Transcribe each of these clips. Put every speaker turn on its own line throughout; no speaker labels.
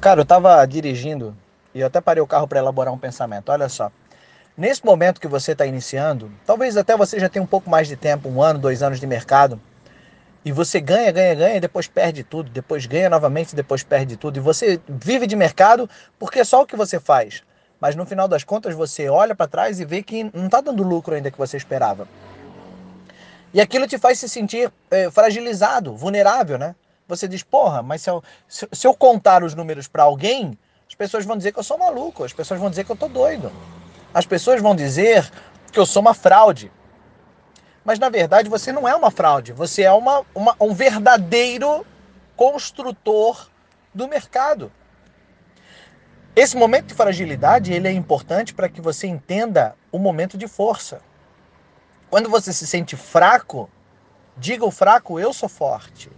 Cara, eu tava dirigindo e eu até parei o carro para elaborar um pensamento. Olha só. Nesse momento que você está iniciando, talvez até você já tenha um pouco mais de tempo, um ano, dois anos de mercado, e você ganha, ganha, ganha e depois perde tudo, depois ganha novamente, depois perde tudo. E você vive de mercado porque é só o que você faz. Mas no final das contas você olha para trás e vê que não está dando lucro ainda que você esperava. E aquilo te faz se sentir é, fragilizado, vulnerável, né? Você diz, porra, mas se eu, se, se eu contar os números para alguém, as pessoas vão dizer que eu sou maluco, as pessoas vão dizer que eu tô doido. As pessoas vão dizer que eu sou uma fraude. Mas na verdade você não é uma fraude, você é uma, uma um verdadeiro construtor do mercado. Esse momento de fragilidade ele é importante para que você entenda o momento de força. Quando você se sente fraco, diga o fraco, eu sou forte.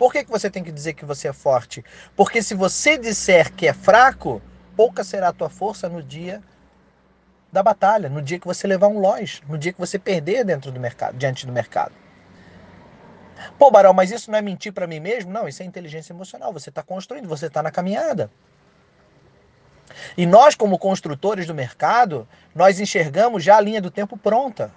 Por que, que você tem que dizer que você é forte? Porque se você disser que é fraco, pouca será a tua força no dia da batalha, no dia que você levar um loja, no dia que você perder dentro do mercado, diante do mercado. Pô, Barão, mas isso não é mentir para mim mesmo? Não, isso é inteligência emocional. Você está construindo, você está na caminhada. E nós, como construtores do mercado, nós enxergamos já a linha do tempo pronta.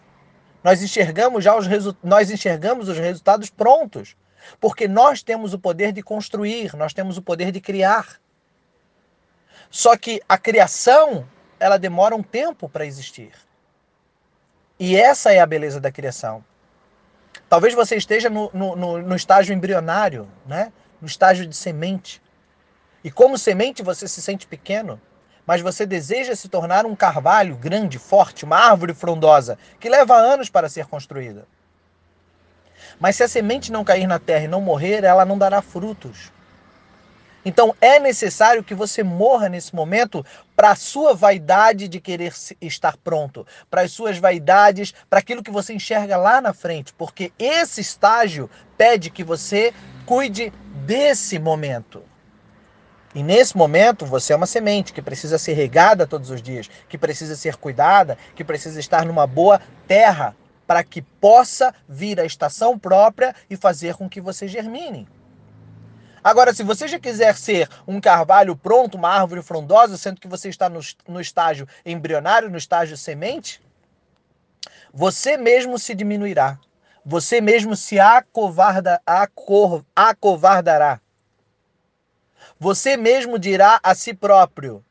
Nós enxergamos já os, nós enxergamos os resultados prontos. Porque nós temos o poder de construir, nós temos o poder de criar. Só que a criação, ela demora um tempo para existir. E essa é a beleza da criação. Talvez você esteja no, no, no, estágio embrionário, né? no estágio de semente. E como semente você se sente pequeno, mas você deseja se tornar um carvalho grande, forte, uma árvore frondosa, que leva anos para ser construída. Mas se a semente não cair na terra e não morrer, ela não dará frutos. Então é necessário que você morra nesse momento para a sua vaidade de querer estar pronto, para as suas vaidades, para aquilo que você enxerga lá na frente, porque esse estágio pede que você cuide desse momento. E nesse momento você é uma semente que precisa ser regada todos os dias, que precisa ser cuidada, que precisa estar numa boa terra, para que possa vir a estação própria e fazer com que você germine. Agora, se você já quiser ser um carvalho pronto, uma árvore frondosa, sendo que você está no, no estágio embrionário, no estágio semente, você mesmo se diminuirá. Você mesmo se acovarda, acor, acovardará. Você mesmo dirá a si próprio: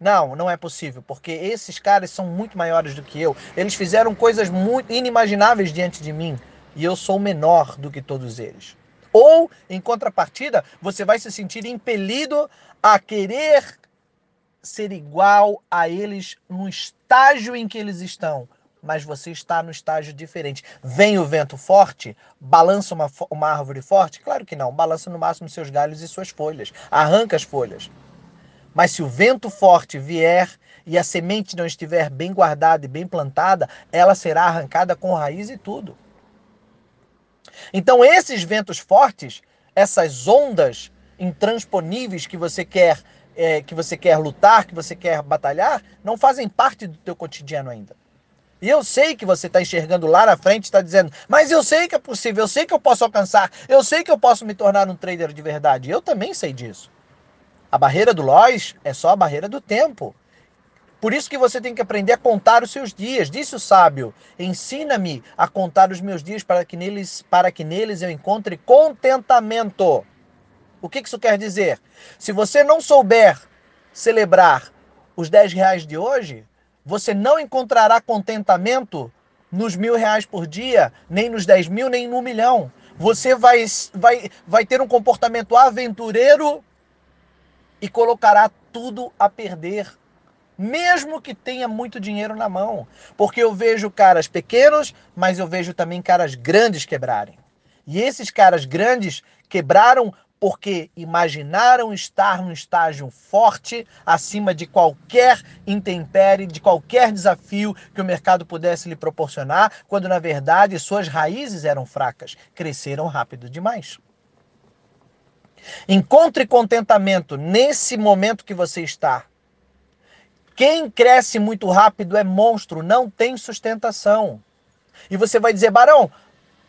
não, não é possível, porque esses caras são muito maiores do que eu. Eles fizeram coisas muito inimagináveis diante de mim e eu sou menor do que todos eles. Ou, em contrapartida, você vai se sentir impelido a querer ser igual a eles no estágio em que eles estão, mas você está no estágio diferente. Vem o vento forte, balança uma, uma árvore forte? Claro que não, balança no máximo seus galhos e suas folhas, arranca as folhas. Mas se o vento forte vier e a semente não estiver bem guardada e bem plantada, ela será arrancada com raiz e tudo. Então, esses ventos fortes, essas ondas intransponíveis que você quer é, que você quer lutar, que você quer batalhar, não fazem parte do teu cotidiano ainda. E eu sei que você está enxergando lá na frente, está dizendo, mas eu sei que é possível, eu sei que eu posso alcançar, eu sei que eu posso me tornar um trader de verdade. Eu também sei disso. A barreira do Lois é só a barreira do tempo. Por isso que você tem que aprender a contar os seus dias. Disse o sábio: Ensina-me a contar os meus dias para que neles, para que neles eu encontre contentamento. O que isso quer dizer? Se você não souber celebrar os 10 reais de hoje, você não encontrará contentamento nos mil reais por dia, nem nos 10 mil, nem no milhão. Você vai, vai, vai ter um comportamento aventureiro e colocará tudo a perder, mesmo que tenha muito dinheiro na mão. Porque eu vejo caras pequenos, mas eu vejo também caras grandes quebrarem. E esses caras grandes quebraram porque imaginaram estar num estágio forte acima de qualquer intempérie, de qualquer desafio que o mercado pudesse lhe proporcionar, quando na verdade suas raízes eram fracas, cresceram rápido demais. Encontre contentamento nesse momento que você está. Quem cresce muito rápido é monstro, não tem sustentação. E você vai dizer, Barão,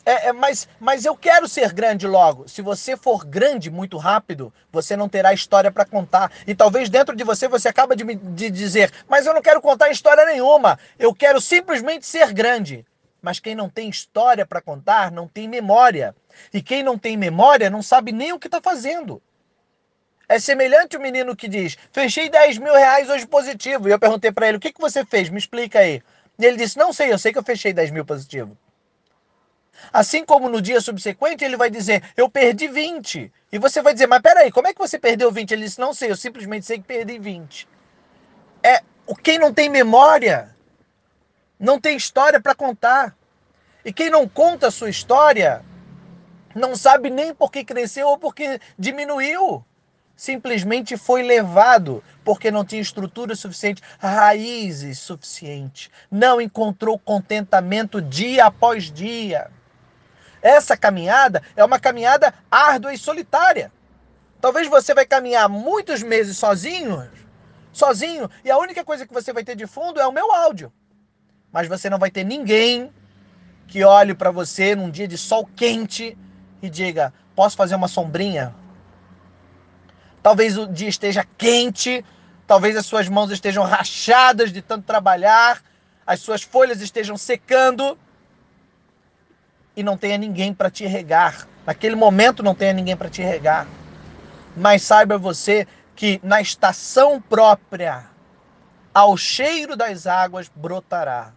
é, é, mas, mas eu quero ser grande logo. Se você for grande muito rápido, você não terá história para contar. E talvez dentro de você você acaba de, de dizer, mas eu não quero contar história nenhuma. Eu quero simplesmente ser grande. Mas quem não tem história para contar não tem memória. E quem não tem memória não sabe nem o que está fazendo. É semelhante o menino que diz: fechei 10 mil reais hoje positivo. E eu perguntei para ele: o que, que você fez? Me explica aí. E ele disse: não sei, eu sei que eu fechei 10 mil positivo. Assim como no dia subsequente ele vai dizer, eu perdi 20. E você vai dizer, mas peraí, como é que você perdeu 20? Ele disse, não sei, eu simplesmente sei que perdi 20. É, quem não tem memória, não tem história para contar. E quem não conta a sua história, não sabe nem por que cresceu ou por que diminuiu. Simplesmente foi levado porque não tinha estrutura suficiente, raízes suficientes. Não encontrou contentamento dia após dia. Essa caminhada é uma caminhada árdua e solitária. Talvez você vai caminhar muitos meses sozinho, sozinho, e a única coisa que você vai ter de fundo é o meu áudio. Mas você não vai ter ninguém que olhe para você num dia de sol quente e diga: "Posso fazer uma sombrinha?" Talvez o dia esteja quente, talvez as suas mãos estejam rachadas de tanto trabalhar, as suas folhas estejam secando e não tenha ninguém para te regar. Naquele momento não tenha ninguém para te regar. Mas saiba você que na estação própria, ao cheiro das águas brotará.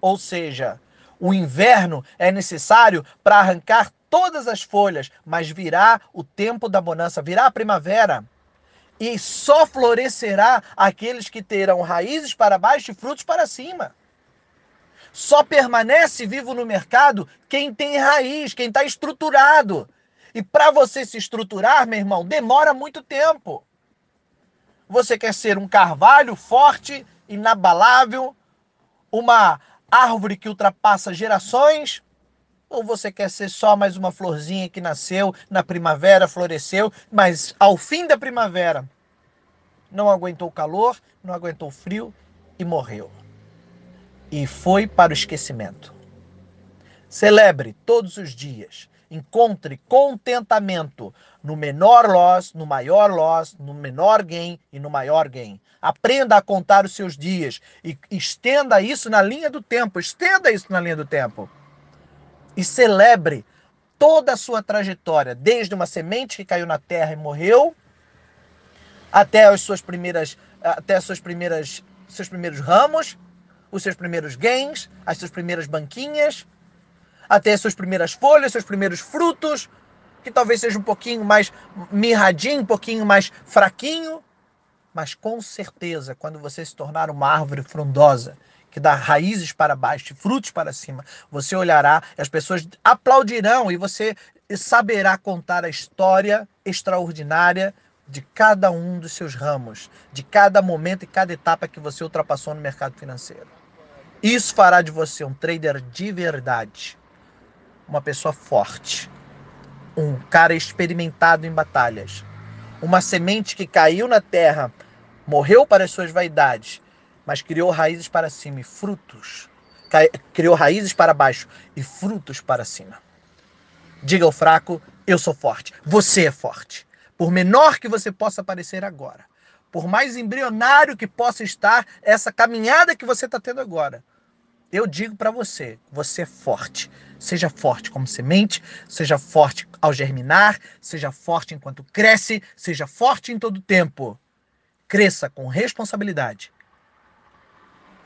Ou seja, o inverno é necessário para arrancar todas as folhas, mas virá o tempo da bonança, virá a primavera. E só florescerá aqueles que terão raízes para baixo e frutos para cima. Só permanece vivo no mercado quem tem raiz, quem está estruturado. E para você se estruturar, meu irmão, demora muito tempo. Você quer ser um carvalho forte, inabalável, uma árvore que ultrapassa gerações? Ou você quer ser só mais uma florzinha que nasceu na primavera, floresceu, mas ao fim da primavera não aguentou o calor, não aguentou o frio e morreu? e foi para o esquecimento. Celebre todos os dias. Encontre contentamento no menor loss, no maior loss, no menor gain e no maior gain. Aprenda a contar os seus dias e estenda isso na linha do tempo. Estenda isso na linha do tempo. E celebre toda a sua trajetória, desde uma semente que caiu na terra e morreu, até as suas primeiras, até as suas primeiras, seus primeiros ramos, os seus primeiros gains, as suas primeiras banquinhas, até as suas primeiras folhas, seus primeiros frutos, que talvez seja um pouquinho mais mirradinho, um pouquinho mais fraquinho, mas com certeza, quando você se tornar uma árvore frondosa, que dá raízes para baixo e frutos para cima, você olhará as pessoas aplaudirão e você saberá contar a história extraordinária de cada um dos seus ramos, de cada momento e cada etapa que você ultrapassou no mercado financeiro. Isso fará de você um trader de verdade, uma pessoa forte, um cara experimentado em batalhas, uma semente que caiu na terra, morreu para as suas vaidades, mas criou raízes para cima e frutos, criou raízes para baixo e frutos para cima. Diga ao fraco: eu sou forte, você é forte. Por menor que você possa parecer agora, por mais embrionário que possa estar essa caminhada que você está tendo agora, eu digo para você, você é forte. Seja forte como semente, seja forte ao germinar, seja forte enquanto cresce, seja forte em todo tempo. Cresça com responsabilidade.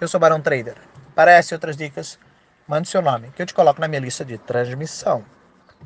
Eu sou Barão Trader. Parece outras dicas, mande seu nome, que eu te coloco na minha lista de transmissão.